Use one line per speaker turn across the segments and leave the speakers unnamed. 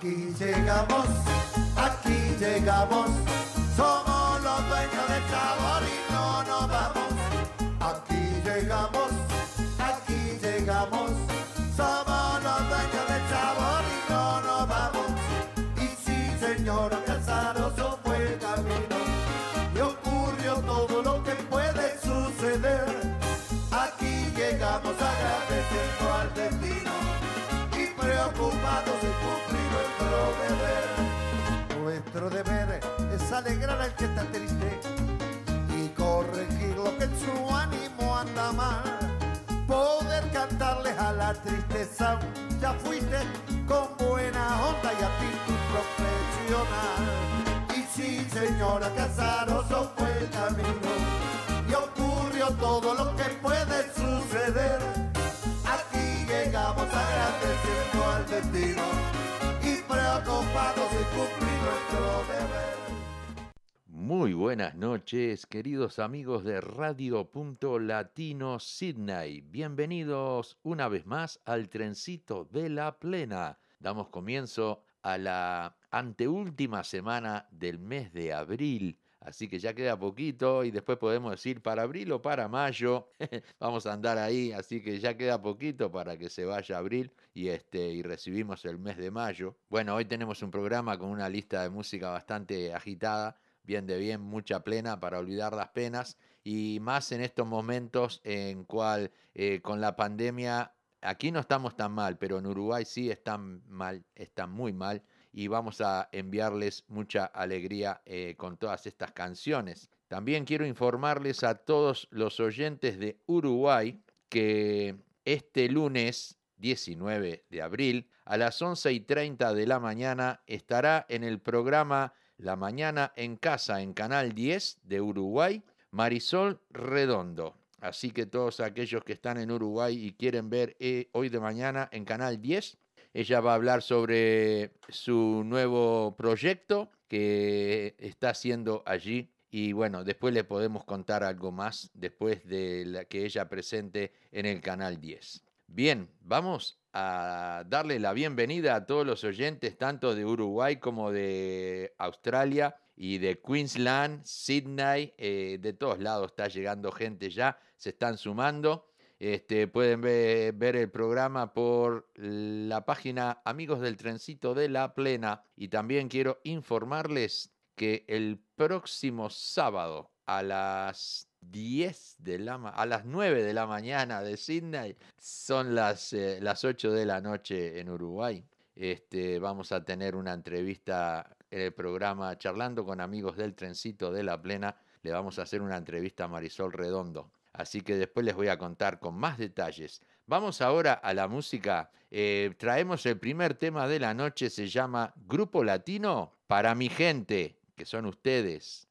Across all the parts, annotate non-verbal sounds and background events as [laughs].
Aquí llegamos, aquí llegamos, somos los dueños del alegrar al que está triste y corregir lo que en su ánimo anda mal. Poder cantarles a la tristeza, ya fuiste con buena onda y actitud profesional. Y sí, señora Casaroso fue el camino y ocurrió todo lo que puede suceder. Aquí llegamos agradeciendo al destino y preocupados de cumplir nuestro deber.
Muy buenas noches, queridos amigos de Radio Punto Latino Sydney. Bienvenidos una vez más al trencito de la plena. Damos comienzo a la anteúltima semana del mes de abril. Así que ya queda poquito y después podemos decir para abril o para mayo. [laughs] Vamos a andar ahí, así que ya queda poquito para que se vaya abril y este y recibimos el mes de mayo. Bueno, hoy tenemos un programa con una lista de música bastante agitada bien de bien, mucha plena para olvidar las penas y más en estos momentos en cual eh, con la pandemia aquí no estamos tan mal, pero en Uruguay sí están mal, están muy mal y vamos a enviarles mucha alegría eh, con todas estas canciones. También quiero informarles a todos los oyentes de Uruguay que este lunes 19 de abril a las 11 y 30 de la mañana estará en el programa la mañana en casa en Canal 10 de Uruguay, Marisol Redondo. Así que todos aquellos que están en Uruguay y quieren ver eh, hoy de mañana en Canal 10, ella va a hablar sobre su nuevo proyecto que está haciendo allí. Y bueno, después le podemos contar algo más después de la que ella presente en el Canal 10. Bien, vamos a darle la bienvenida a todos los oyentes, tanto de Uruguay como de Australia y de Queensland, Sydney, eh, de todos lados está llegando gente ya, se están sumando. Este, pueden ver, ver, el programa por la página Amigos del Trencito de la Plena y también quiero informarles que el próximo sábado a las 10 de la a las 9 de la mañana de Sydney, son las, eh, las 8 de la noche en Uruguay. Este, vamos a tener una entrevista en el programa Charlando con amigos del trencito de la plena. Le vamos a hacer una entrevista a Marisol Redondo. Así que después les voy a contar con más detalles. Vamos ahora a la música. Eh, traemos el primer tema de la noche, se llama Grupo Latino para mi gente, que son ustedes.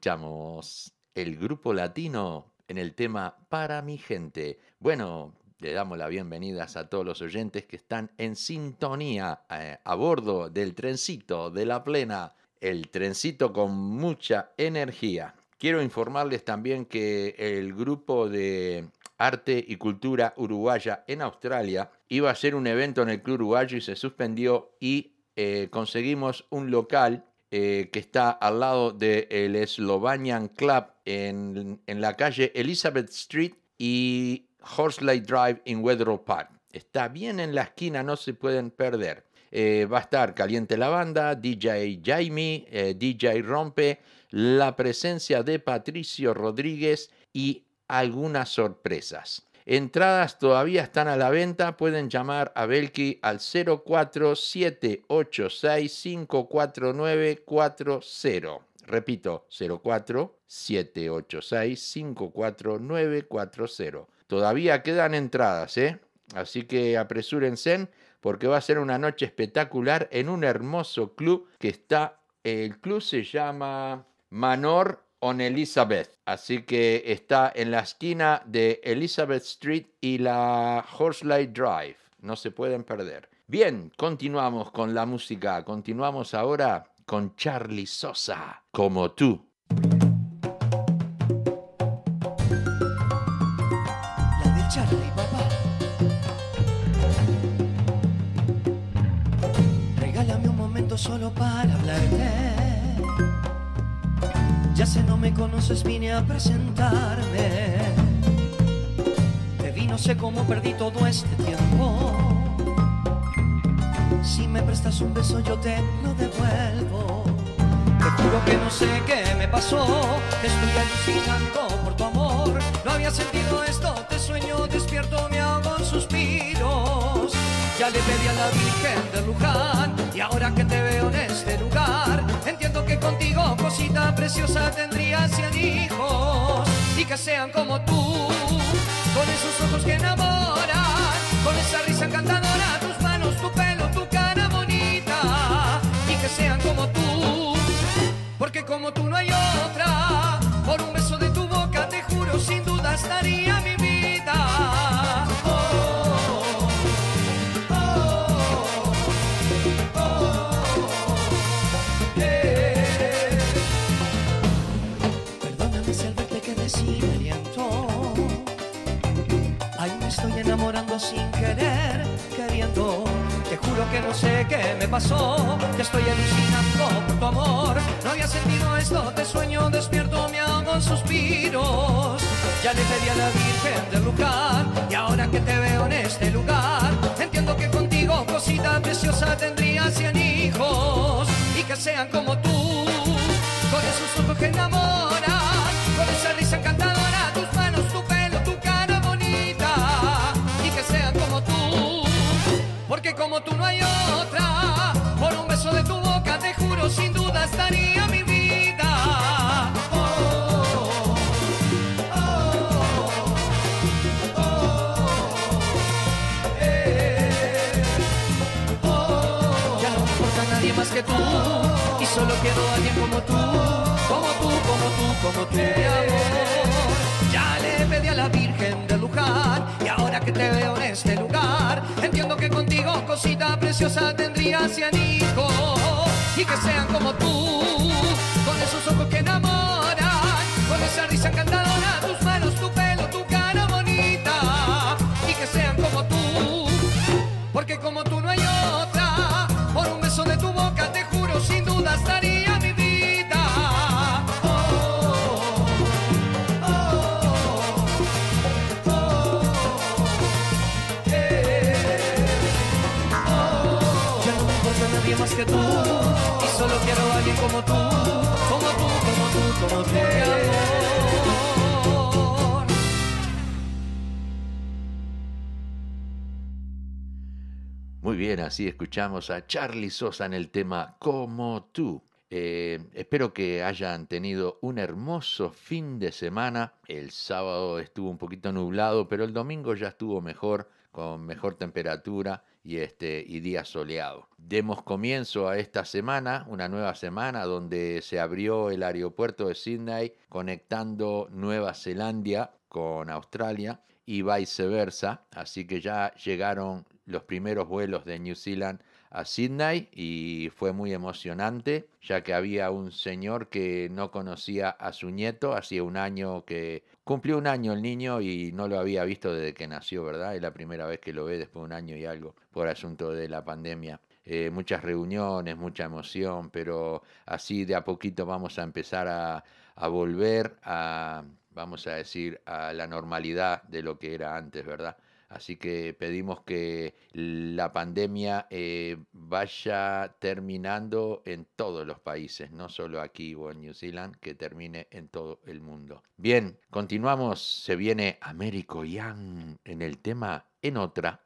Escuchamos el grupo latino en el tema Para mi gente. Bueno, le damos las bienvenidas a todos los oyentes que están en sintonía eh, a bordo del trencito de la plena, el trencito con mucha energía. Quiero informarles también que el grupo de arte y cultura uruguaya en Australia iba a hacer un evento en el Club Uruguayo y se suspendió y eh, conseguimos un local eh, que está al lado del Slovenian Club en, en la calle Elizabeth Street y Horsley Drive en Wetherill Park. Está bien en la esquina, no se pueden perder. Eh, va a estar caliente la banda, DJ Jaime, eh, DJ Rompe, la presencia de Patricio Rodríguez y algunas sorpresas. Entradas todavía están a la venta, pueden llamar a Belki al 04-786-54940. Repito, 04-786-54940. Todavía quedan entradas, ¿eh? Así que apresúrense porque va a ser una noche espectacular en un hermoso club que está, el club se llama Manor on Elizabeth. Así que está en la esquina de Elizabeth Street y la Horsley Drive. No se pueden perder. Bien, continuamos con la música. Continuamos ahora con Charlie Sosa, como tú.
Solo para. Sé, no me conoces, vine a presentarme. Te vi, no sé cómo perdí todo este tiempo. Si me prestas un beso, yo te lo devuelvo. Te juro que no sé qué me pasó. Estoy alucinando por tu amor. No había sentido esto. Te sueño despierto, me hago suspiros. Ya le pedí a la Virgen de Luján. Y ahora que te veo en este lugar, que contigo, cosita preciosa, tendría cien hijos. Y que sean como tú, con esos ojos que enamoran, con esa risa encantadora, tus manos, tu pelo, tu cara bonita. Y que sean como tú, porque como tú no hay otra. Pasó, estoy alucinando por tu amor. No había sentido esto, te sueño despierto, me hago suspiros. Ya le pedí a la Virgen del lugar, y ahora que te veo en este lugar, entiendo que contigo, cosita preciosa, tendría cien hijos. Y que sean como tú, con esos ojos que enamoran, con esa risa encantadora, tus manos, tu pelo, tu cara bonita. Y que sean como tú, porque como tú no hay otra. Como tú, mi amor. Ya le pedí a la Virgen de Luján y ahora que te veo en este lugar, entiendo que contigo, cosita preciosa, tendría cien hijos y que sean como tú, con esos ojos que enamoran, con esa risa encantadora, tus manos, tu pelo,
solo quiero a alguien como tú, como tú, como tú, como.
Muy bien, así escuchamos a Charlie Sosa en el tema Como tú. Eh, espero que hayan tenido un hermoso fin de semana. El sábado estuvo un poquito nublado, pero el domingo ya estuvo mejor, con mejor temperatura y, este, y día soleado. Demos comienzo a esta semana, una nueva semana donde se abrió el aeropuerto de Sydney conectando Nueva Zelanda con Australia y viceversa. Así que ya llegaron los primeros vuelos de New Zealand a Sydney y fue muy emocionante, ya que había un señor que no conocía a su nieto, hacía un año que cumplió un año el niño y no lo había visto desde que nació, ¿verdad? Es la primera vez que lo ve después de un año y algo por asunto de la pandemia. Eh, muchas reuniones, mucha emoción, pero así de a poquito vamos a empezar a, a volver a, vamos a decir, a la normalidad de lo que era antes, ¿verdad? Así que pedimos que la pandemia eh, vaya terminando en todos los países, no solo aquí o en New Zealand, que termine en todo el mundo. Bien, continuamos. Se viene Américo Young en el tema en otra.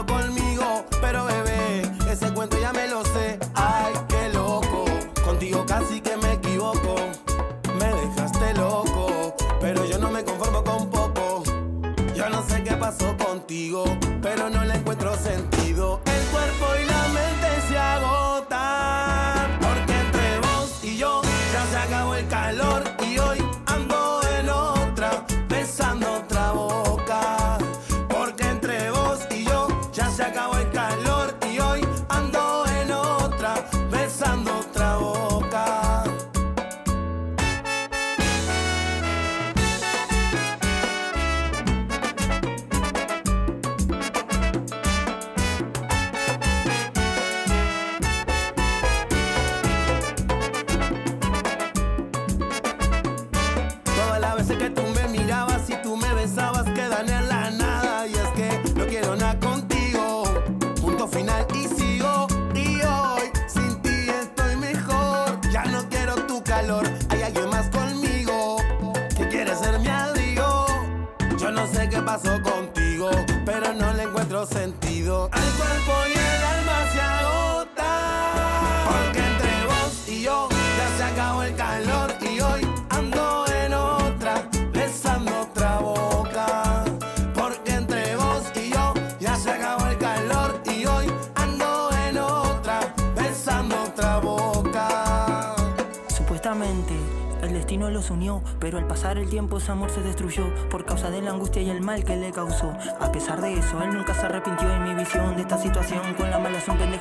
Jugando conmigo,
amor se destruyó por causa de la angustia y el mal que le causó. A pesar de eso, él nunca se arrepintió en mi visión de esta situación. Con la mala un pendejo,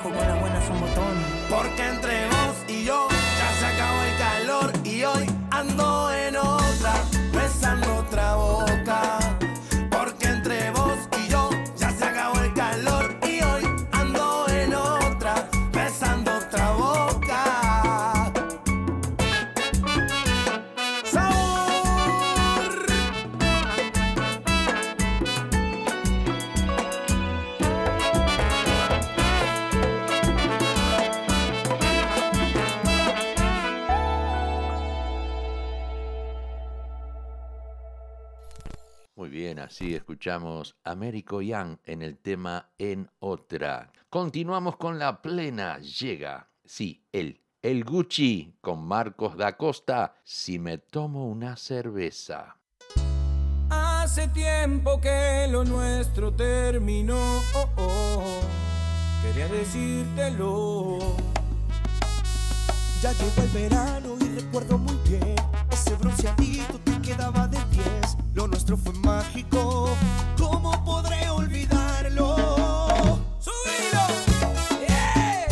escuchamos Américo Young en el tema En Otra. Continuamos con la plena. Llega, sí, él, el Gucci con Marcos da Costa. Si me tomo una cerveza.
Hace tiempo que lo nuestro terminó. oh, oh. Quería decírtelo.
Ya llegó el verano y recuerdo muy bien Ese bronceadito te quedaba lo nuestro fue mágico. ¿Cómo podré olvidarlo?
¡Subilo! ¡Yeah!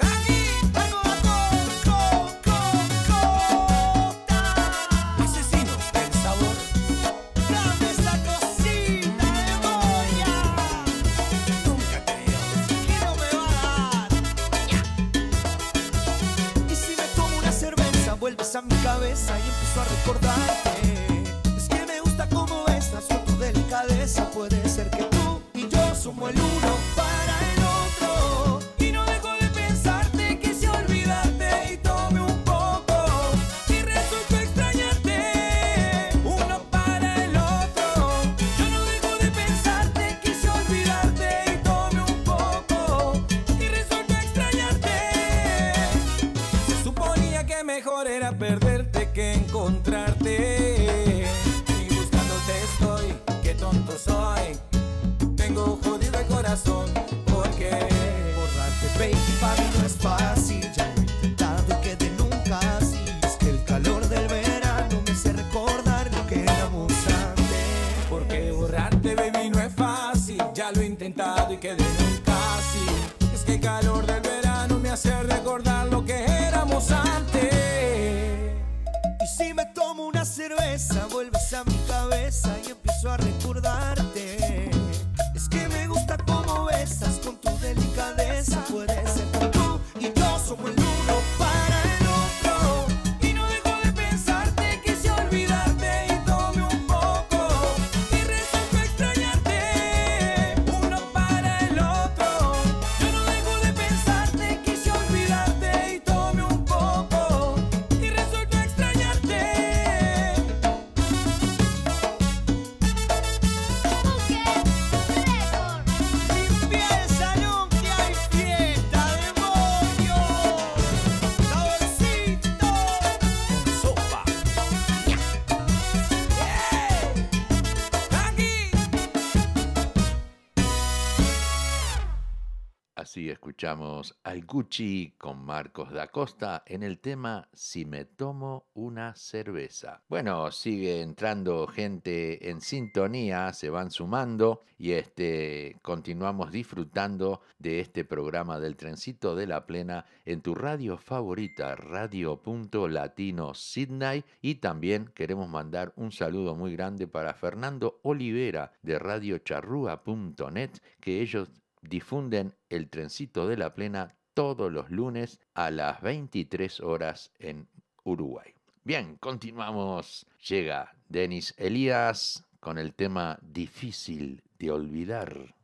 ¡Aquí! ¡Algo co, co, co,
Asesinos del sabor.
¡Dame esa
cosita de moya! Nunca creo que
no me va a dar.
Y si me tomo una cerveza, vuelves a mi cabeza y empiezo a recordar. Alcucci con
Marcos da Costa en el tema Si me tomo una cerveza. Bueno, sigue entrando gente en sintonía, se van sumando y este continuamos disfrutando de este programa del trencito de la plena en tu radio favorita, Radio Punto Latino Sydney y también queremos mandar un saludo muy grande para Fernando Olivera de Radio Charrúa.net que ellos difunden el trencito de la plena todos los lunes a las 23 horas en Uruguay. Bien, continuamos. Llega Denis Elías con el tema difícil de olvidar.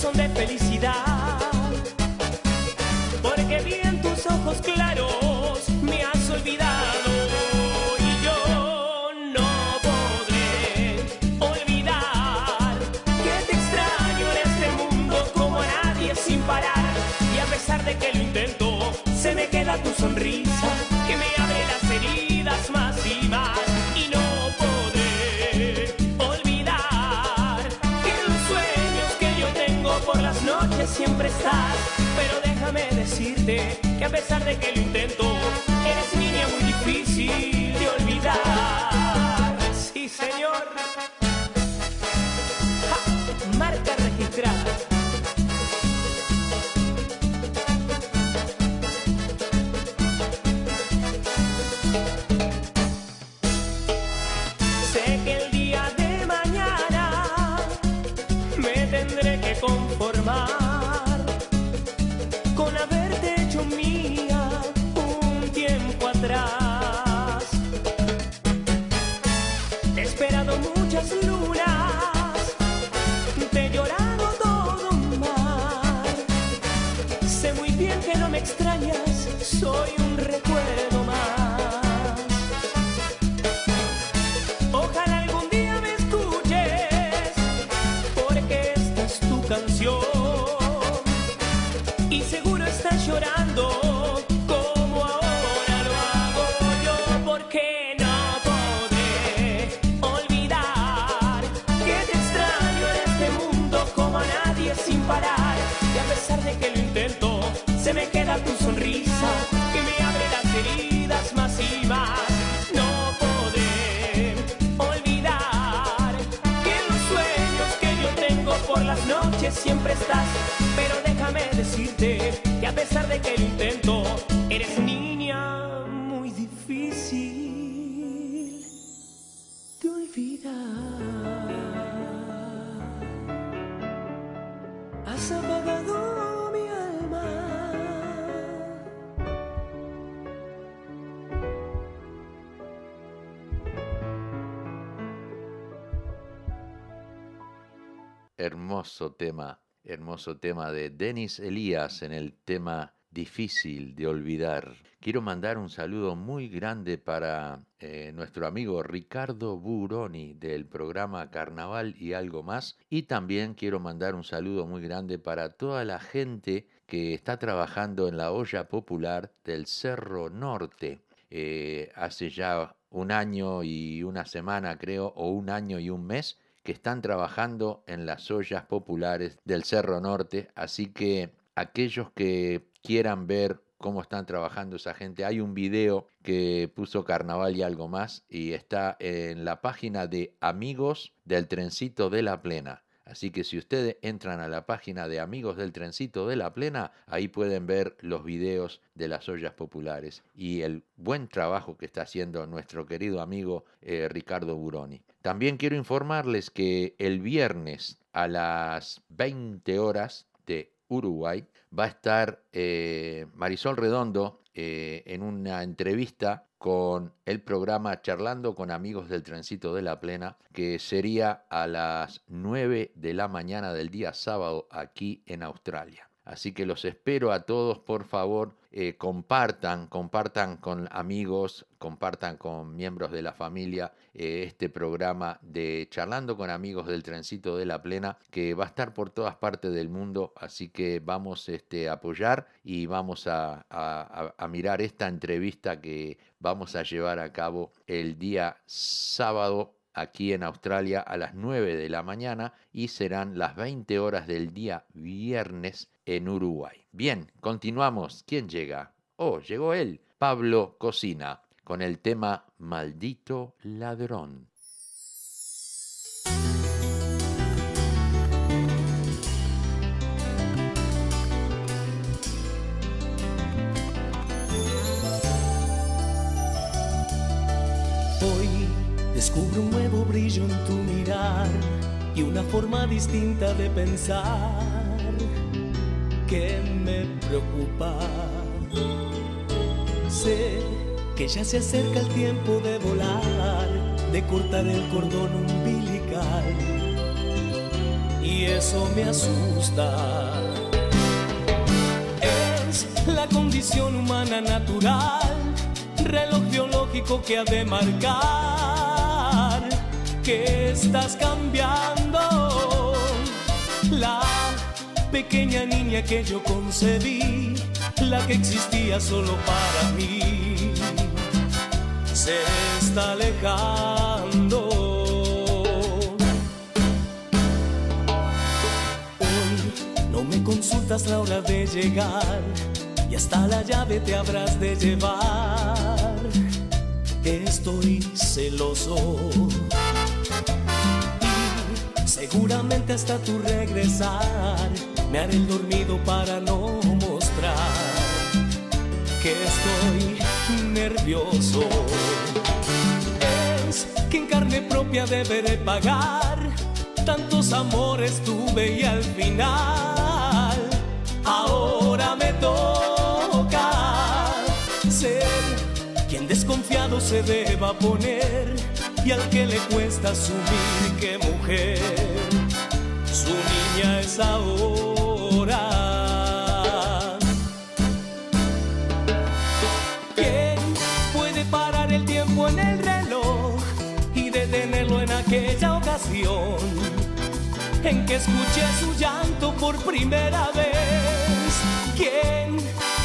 son de felicidad. pero déjame decirte que a pesar de que lo intento, eres niña muy difícil. masivas. No poder olvidar que en los sueños que yo tengo por las noches siempre estás. Pero déjame decirte que a pesar de que lo intento,
Hermoso tema, hermoso tema de Denis Elías en el tema difícil de olvidar. Quiero mandar un saludo muy grande para eh, nuestro amigo Ricardo Buroni del programa Carnaval y algo más. Y también quiero mandar un saludo muy grande para toda la gente que está trabajando en la olla popular del Cerro Norte. Eh, hace ya un año y una semana creo, o un año y un mes, están trabajando en las ollas populares del Cerro Norte. Así que aquellos que quieran ver cómo están trabajando esa gente, hay un video que puso Carnaval y algo más y está en la página de Amigos del Trencito de la Plena. Así que si ustedes entran a la página de Amigos del Trencito de la Plena, ahí pueden ver los videos de las ollas populares y el buen trabajo que está haciendo nuestro querido amigo eh, Ricardo Buroni. También quiero informarles que el viernes a las 20 horas de Uruguay va a estar eh, Marisol Redondo eh, en una entrevista con el programa Charlando con amigos del Trencito de la Plena, que sería a las 9 de la mañana del día sábado aquí en Australia. Así que los espero a todos, por favor, eh, compartan, compartan con amigos, compartan con miembros de la familia eh, este programa de Charlando con amigos del Trencito de la Plena, que va a estar por todas partes del mundo, así que vamos este, a apoyar y vamos a, a- a mirar esta entrevista que vamos a llevar a cabo el día sábado aquí en Australia a las 9 de la mañana y serán las 20 horas del día viernes en Uruguay. Bien, continuamos. ¿Quién llega? Oh, llegó él, Pablo Cocina, con el tema Maldito Ladrón.
Un nuevo brillo en tu mirar y una forma distinta de pensar que me preocupa. Sé que ya se acerca el tiempo de volar, de cortar el cordón umbilical y eso me asusta. Es la condición humana natural, reloj biológico que ha de marcar que estás cambiando. La pequeña niña que yo concebí, la que existía solo para mí, se está alejando. Hoy no me consultas la hora de llegar y hasta la llave te habrás de llevar. Estoy celoso seguramente hasta tu regresar me haré el dormido para no mostrar que estoy nervioso. Es que en carne propia deberé pagar tantos amores tuve y al final ahora me toca ser quien desconfiado se deba poner y al que le cuesta asumir que mujer su niña es ahora. ¿Quién puede parar el tiempo en el reloj y detenerlo en aquella ocasión en que escuché su llanto por primera vez? ¿Quién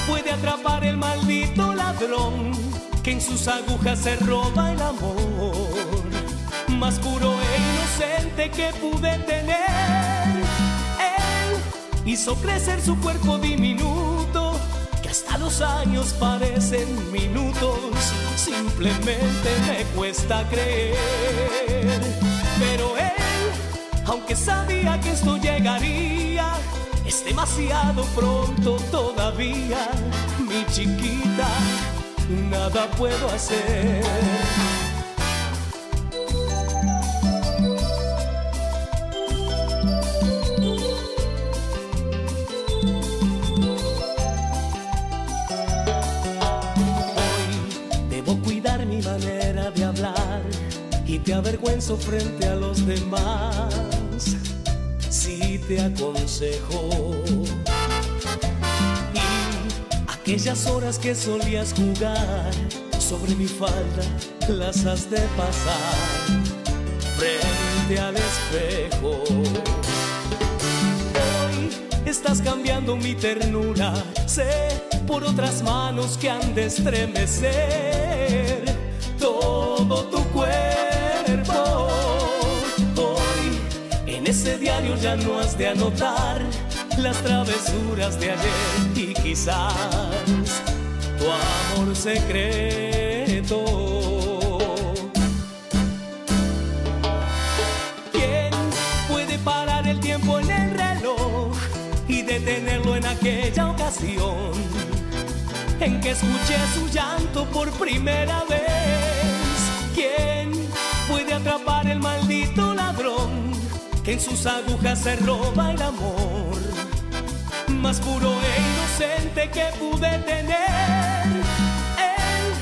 puede atrapar el maldito ladrón que en sus agujas se roba el amor más puro e inocente que pude tener? Él hizo crecer su cuerpo diminuto que hasta los años parecen minutos. Simplemente me cuesta creer. Pero él, aunque sabía que esto llegaría, Es demasiado pronto todavía, mi chiquita, nada puedo hacer. Hoy debo cuidar mi manera de hablar y te avergüenzo frente a los demás. Si te aconsejo aquellas horas que solías jugar sobre mi falda las has de pasar frente al espejo. Hoy estás cambiando mi ternura, sé por otras manos que han de estremecer todo tu cuerpo. Hoy en ese diario ya no has de anotar las travesuras de ayer y quizás tu amor secreto. ¿Quién puede parar el tiempo en el reloj y detenerlo en aquella ocasión en que escuché su llanto por primera vez? ¿Quién puede atrapar el maldito ladrón que en sus agujas se roba el amor más puro e inocente que pude tener? Él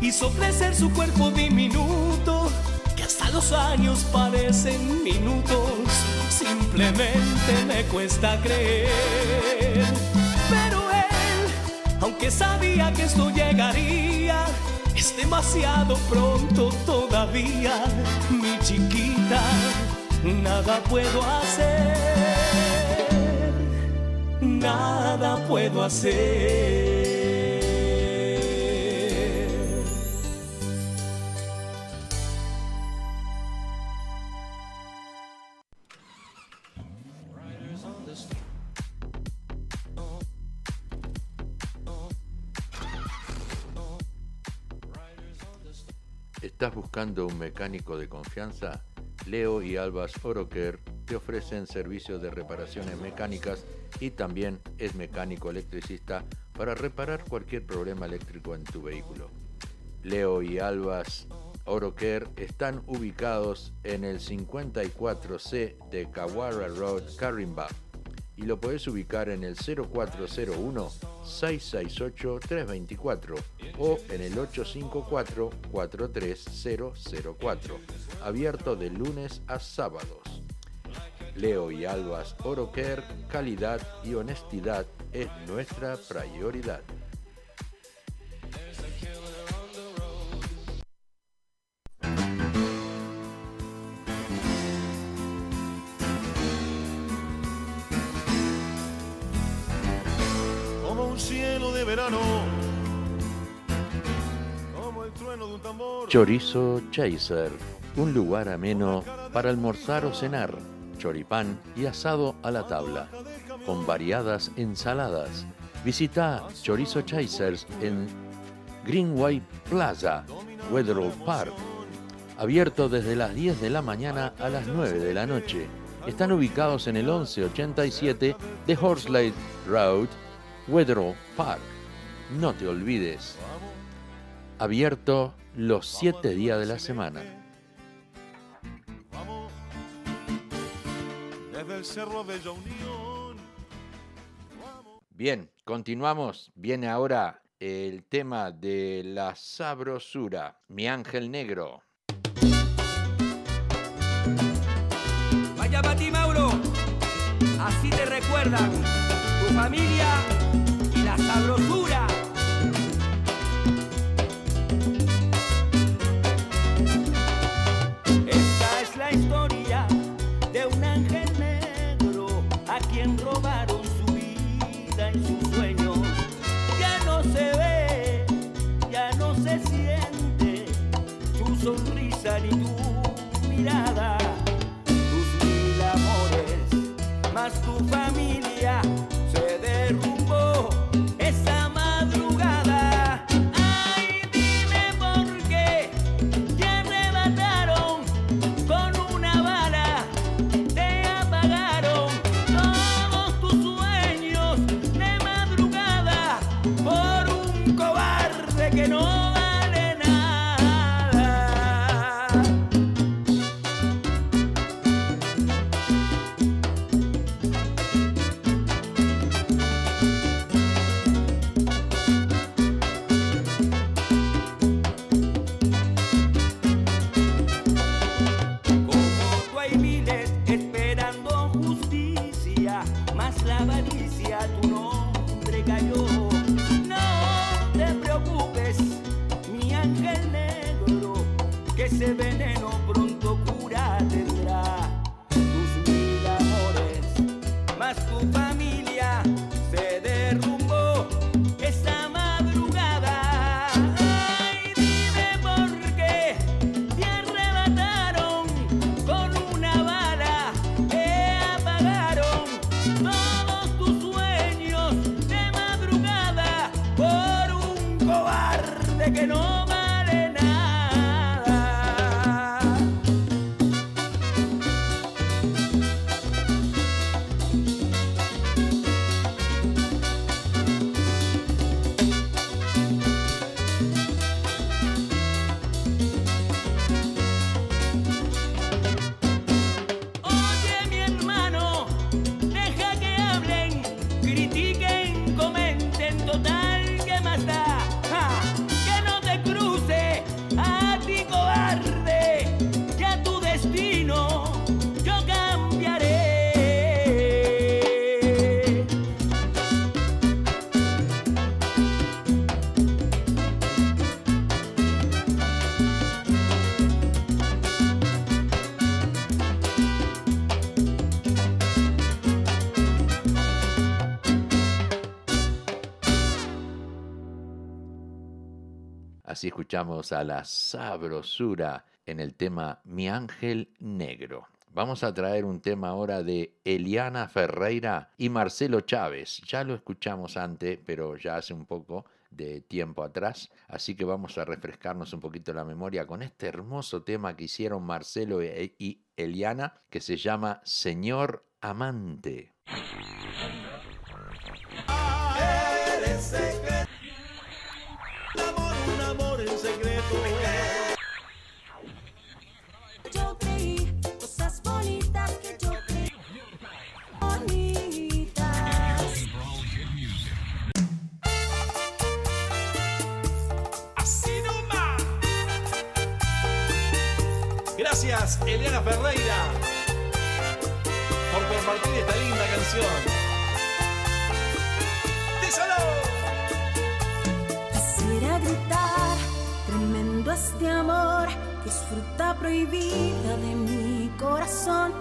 hizo crecer su cuerpo diminuto que hasta los años parecen minutos. Simplemente me cuesta creer. Pero él, aunque sabía que esto llegaría, es demasiado pronto todavía, mi chiquita. Nada puedo hacer. Nada puedo hacer.
¿Estás buscando un mecánico de confianza? Leo y Albas Oroker te ofrecen servicios de reparaciones mecánicas y también es mecánico electricista para reparar cualquier problema eléctrico en tu vehículo. Leo y Albas Oroker están ubicados en el 54C de Kawara Road, Carimba y lo puedes ubicar en el 0401-668-324 o en el 854-43004, abierto de lunes a sábados. Leo y Albas Oroker, calidad y honestidad es nuestra prioridad.
como un cielo de verano, como el trueno de un tambor.
Chorizo Chaser, un lugar ameno para almorzar o cenar, choripán y asado a la tabla, con variadas ensaladas. Visita Chorizo Chasers en Greenway Plaza, Wetherall Park, abierto desde las 10 de la mañana a las 9 de la noche. Están ubicados en el 1187 de Horsley Road, Wetherall Park. No te olvides. Abierto los 7 días de la semana.
Desde el cerro Bella Unión.
Bien, continuamos. Viene ahora el tema de la sabrosura. Mi ángel negro.
Vaya para ti, Mauro. Así te recuerdan tu familia Oh. Escuchamos a la sabrosura en el tema Mi Ángel Negro. Vamos a traer un tema ahora de Eliana Ferreira y Marcelo Chávez. Ya lo escuchamos antes, pero ya hace un poco de tiempo atrás, así que vamos a refrescarnos un poquito la memoria con este hermoso tema que hicieron Marcelo e- y Eliana, que se llama Señor Amante.
Gracias, Eliana Ferreira, por compartir esta linda canción. ¡Díselo!
Quisiera gritar, tremendo este amor, que es fruta prohibida de mi corazón.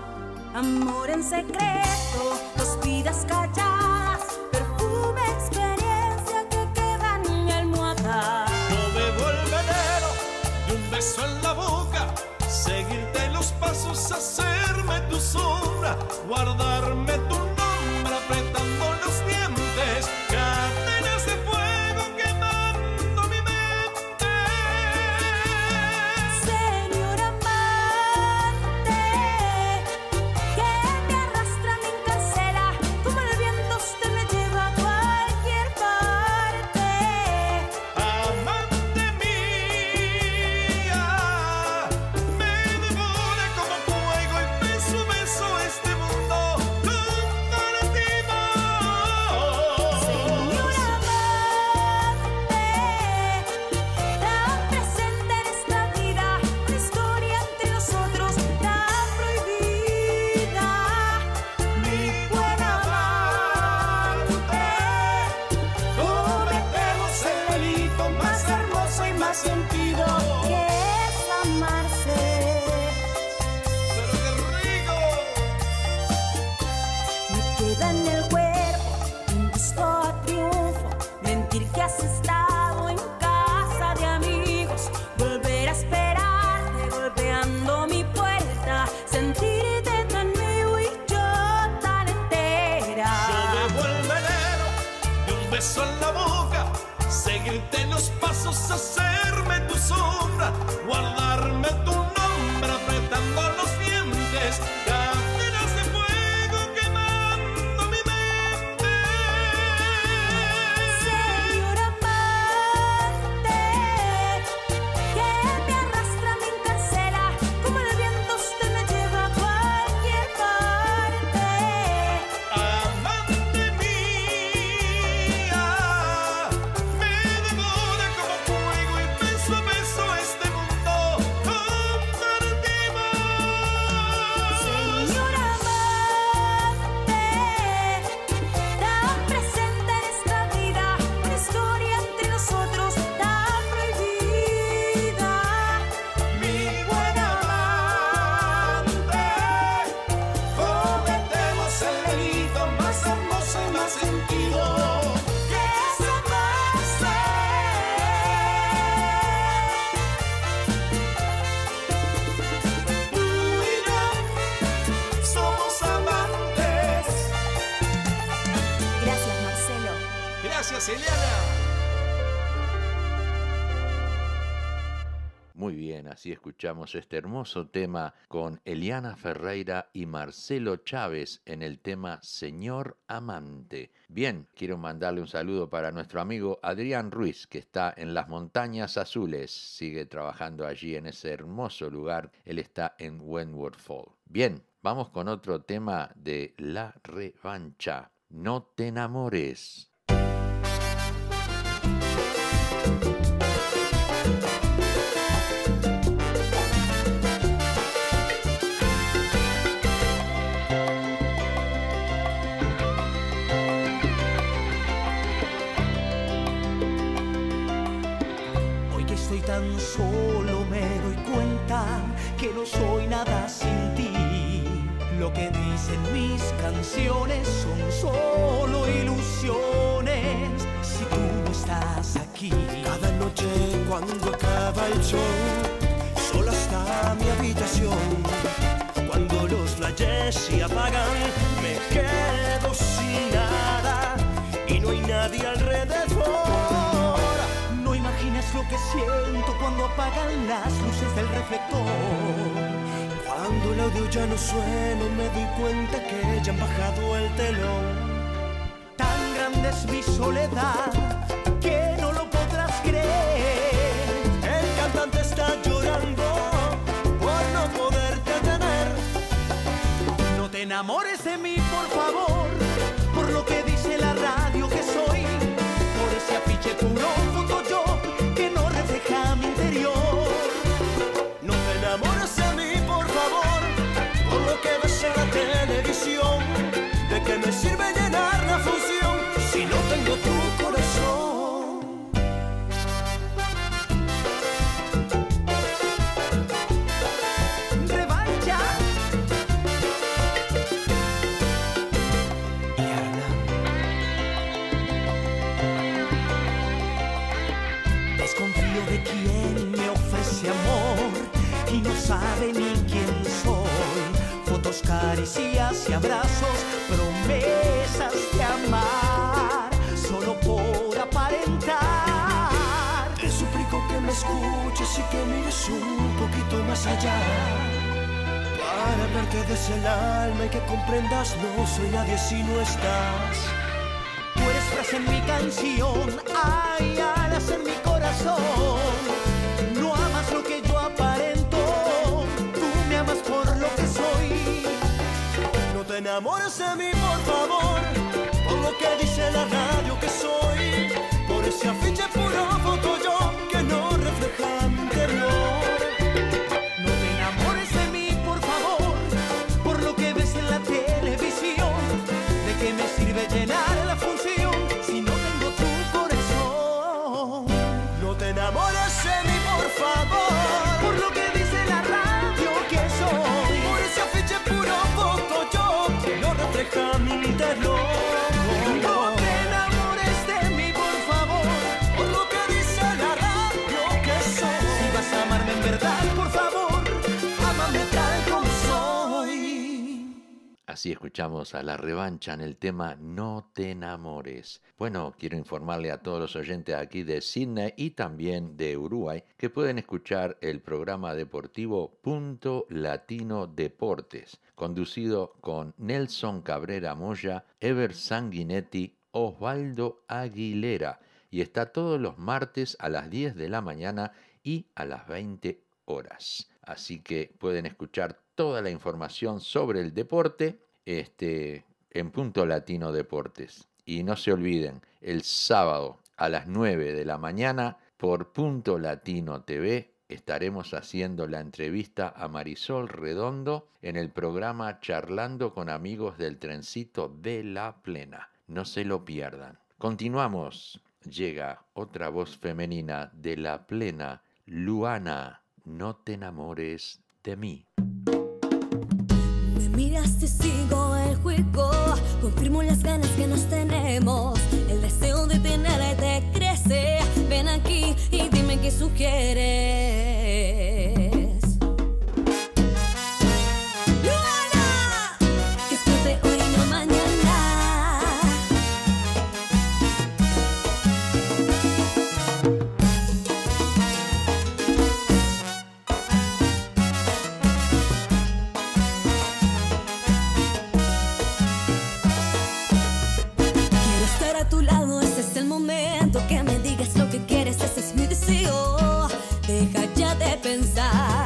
Amor en secreto, dos vidas calladas, perfume, experiencia que queda en mi almohada.
No bebo el veneno de un beso en la hacerme tu sombra, guardarme tu beso
en
la boca, seguirte los pasos, hacerme tu sombra, guardarme
escuchamos este hermoso tema con Eliana Ferreira y Marcelo Chávez en el tema Señor Amante. Bien, quiero mandarle un saludo para nuestro amigo Adrián Ruiz, que está en las Montañas Azules, sigue trabajando allí en ese hermoso lugar, él está en Wentworth Fall. Bien, vamos con otro tema de La Revancha. No te enamores.
Cuando acaba el show, sola está mi habitación. Cuando los flashes se apagan, me quedo sin nada y no hay nadie alrededor.
no imaginas lo que siento cuando apagan las luces del reflector.
Cuando el audio ya no suena, me doy cuenta que ya han bajado el telón.
Tan grande es mi soledad enamores de mí, por favor, por lo que dice la radio que soy, por ese afiche puro Photoshop que no refleja mi interior.
No te enamores de mí, por favor, por lo que ves en la televisión. ¿De qué me sirve llenar la función
abrazos, promesas de amar, solo por aparentar.
Te suplico que me escuches y que mires un poquito más allá. Para hablarte desde el alma y que comprendas, no soy nadie si no estás.
Tú en mi canción, hay alas en mi corazón.
Enamores de mí, por favor, por lo que dice la radio que soy, por ese afiche puro foto yo que no refleja mi interior. Mi
Así escuchamos a la revancha en el tema No te enamores. Bueno, quiero informarle a todos los oyentes aquí de Sydney y también de Uruguay que pueden escuchar el programa deportivo Punto Latino Deportes, conducido con Nelson Cabrera Moya, Ever Sanguinetti, Osvaldo Aguilera, y está todos los martes a las 10 de la mañana y a las 20 horas. Así que pueden escuchar toda la información sobre el deporte este, en Punto Latino Deportes. Y no se olviden, el sábado a las 9 de la mañana por Punto Latino TV estaremos haciendo la entrevista a Marisol Redondo en el programa Charlando con amigos del trencito de la plena. No se lo pierdan. Continuamos. Llega otra voz femenina de la plena, Luana. No te enamores de mí.
Me miras, te sigo el juego, confirmo las ganas que nos tenemos. El deseo de tenerte crece. Ven aquí y dime qué sugieres. De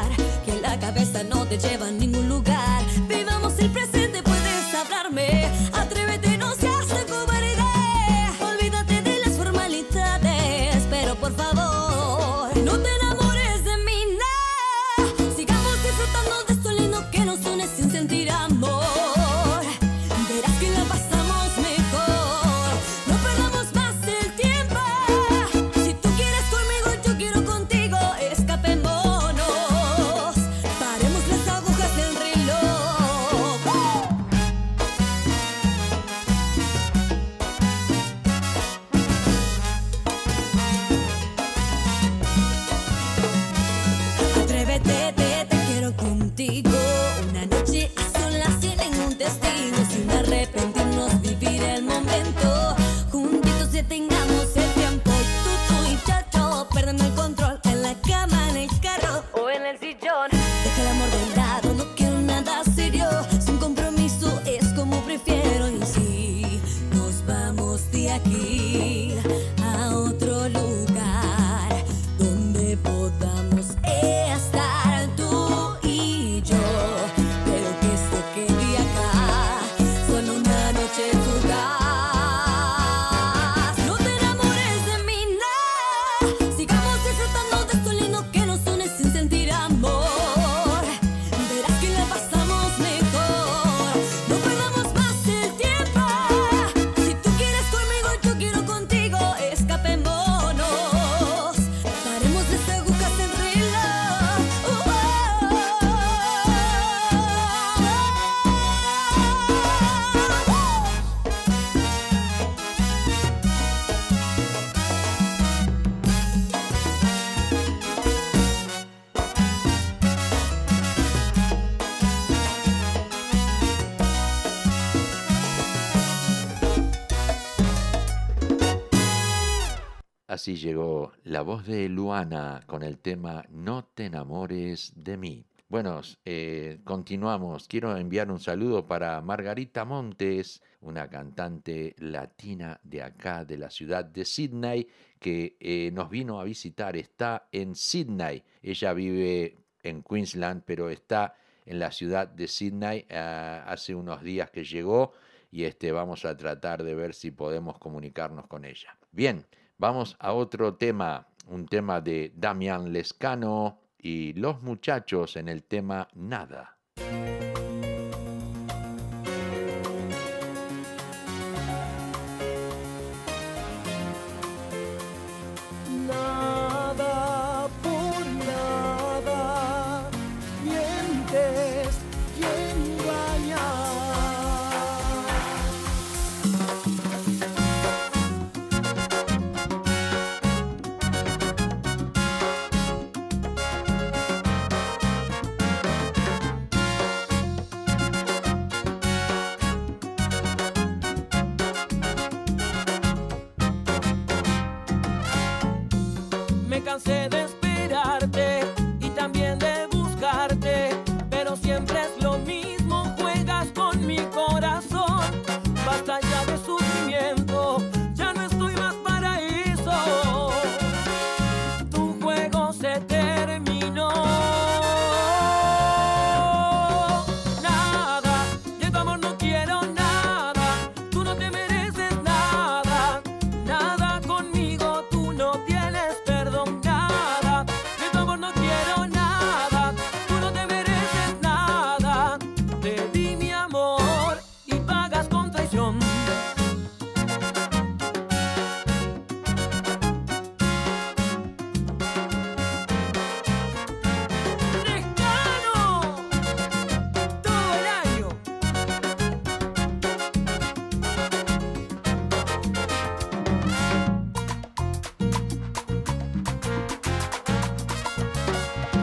Llegó la voz de Luana con el tema No te enamores de mí. Bueno, eh, continuamos. Quiero enviar un saludo para Margarita Montes, una cantante latina de acá, de la ciudad de Sydney, que eh, nos vino a visitar. Está en Sydney. Ella vive en Queensland, pero está en la ciudad de Sydney. ah, hace unos días que llegó y este, vamos a tratar de ver si podemos comunicarnos con ella. Bien, vamos a otro tema, un tema de Damián Lescano y los muchachos en el tema Nada.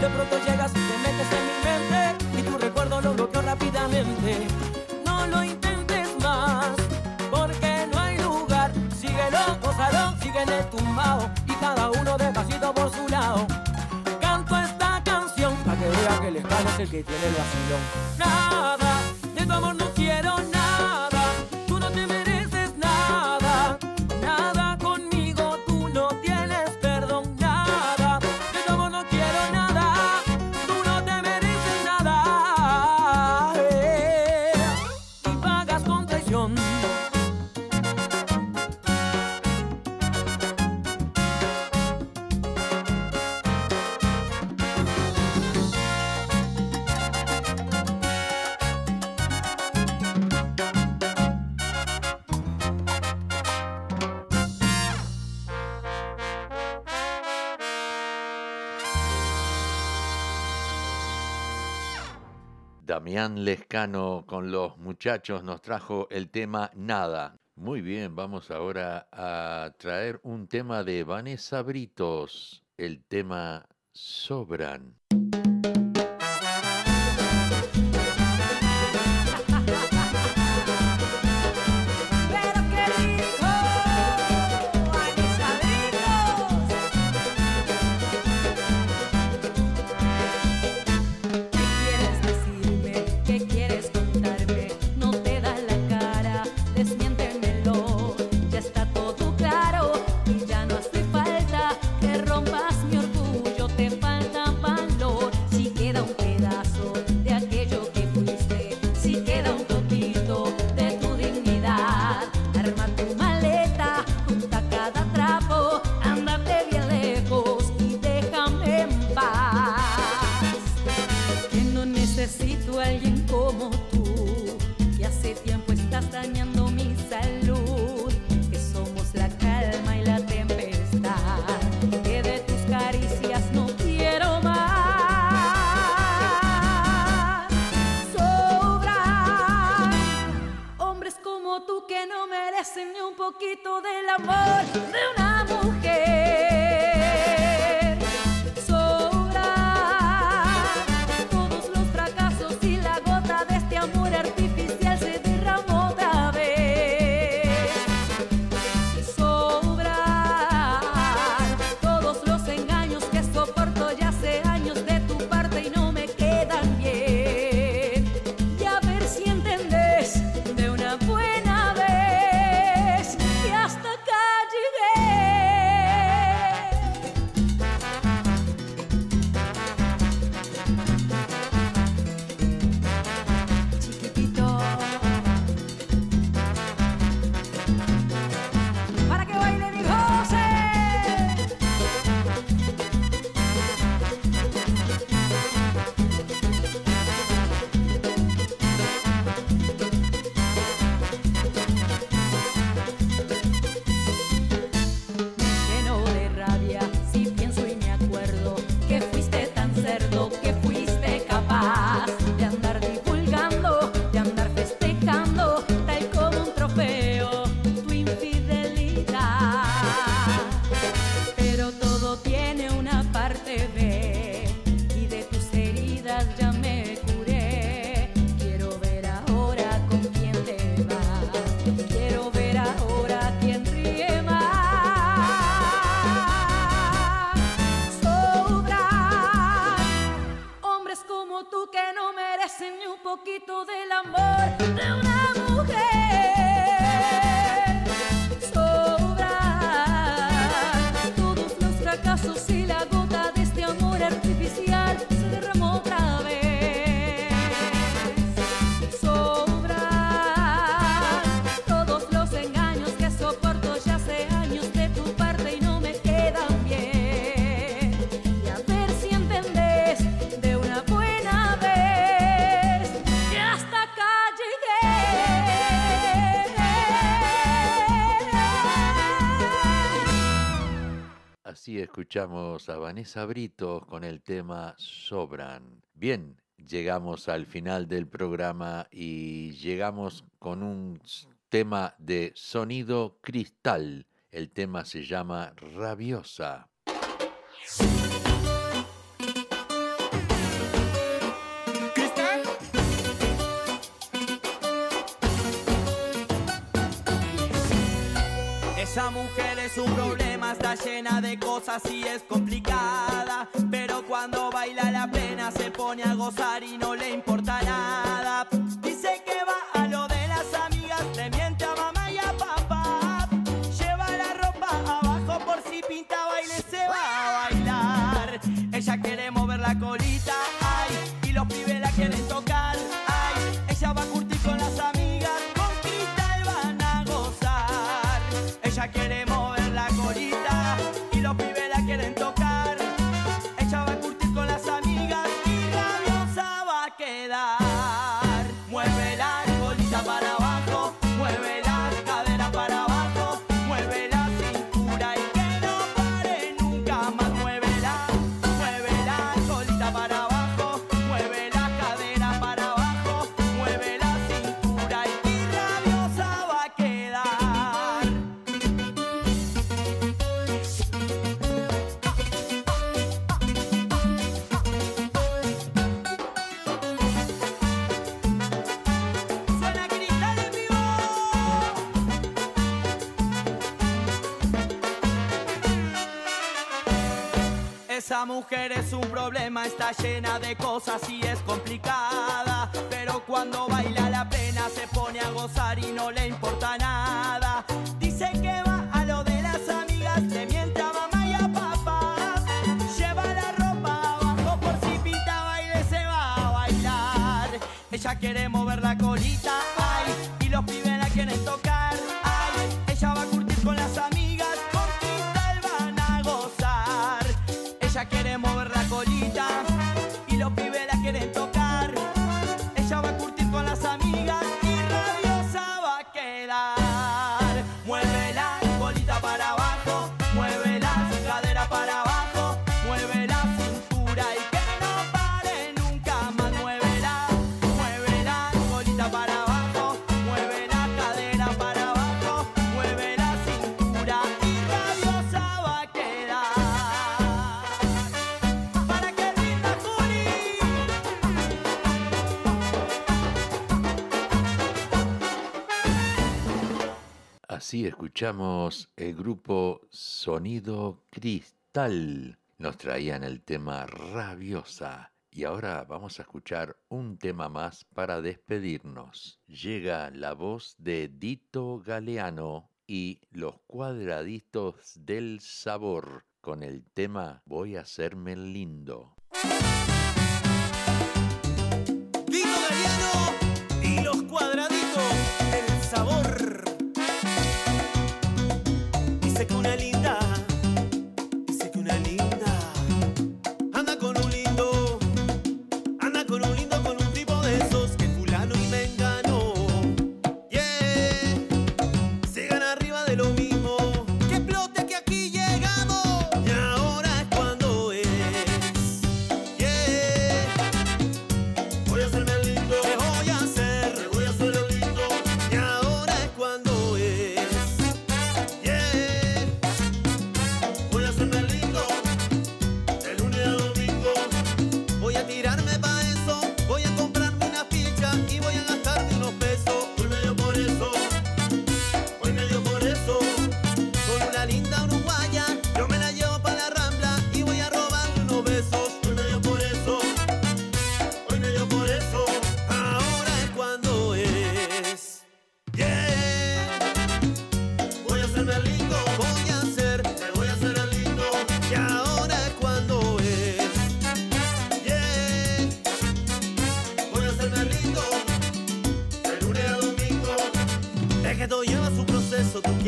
De pronto llegas te metes en mi mente y tu recuerdo lo bloqueo rápidamente. No lo intentes más, porque no hay lugar. Síguelo, gózalo, el tumbao y cada uno despacito por su lado. Canto esta canción para que vea que el escano es el que tiene el vacilón. Nada, de tu amor no quiero
Adrián Lescano con los muchachos nos trajo el tema Nada. Muy bien, vamos ahora a traer un tema de Vanessa Britos, el tema Sobran. Vanessa Brito con el tema Sobran. Bien, llegamos al final del programa y llegamos con un tema de sonido cristal. El tema se llama Rabiosa.
Esa mujer es un problema está llena de cosas y es complicada. Pero cuando baila la plena se pone a gozar y no le importa nada. Dice que va a lo de las amigas, le miente a mamá y a papá. Lleva la ropa abajo por si pinta baile se va a bailar. Ella quiere mover la colita, ay, y los pibes la quieren mujer es un problema, está llena de cosas y es complicada. Pero cuando baila la plena se pone a gozar y no le importa nada. Dice que va a lo de las amigas, te miente a mamá y a papá. Lleva la ropa abajo por si pinta baile se va a bailar. Ella quiere mover la colita
Así escuchamos el grupo Sonido Cristal. Nos traían el tema Rabiosa. Y ahora vamos a escuchar un tema más para despedirnos. Llega la voz de Dito Galeano y los cuadraditos del sabor con el tema Voy a hacerme lindo.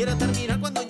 Quiere terminar cuando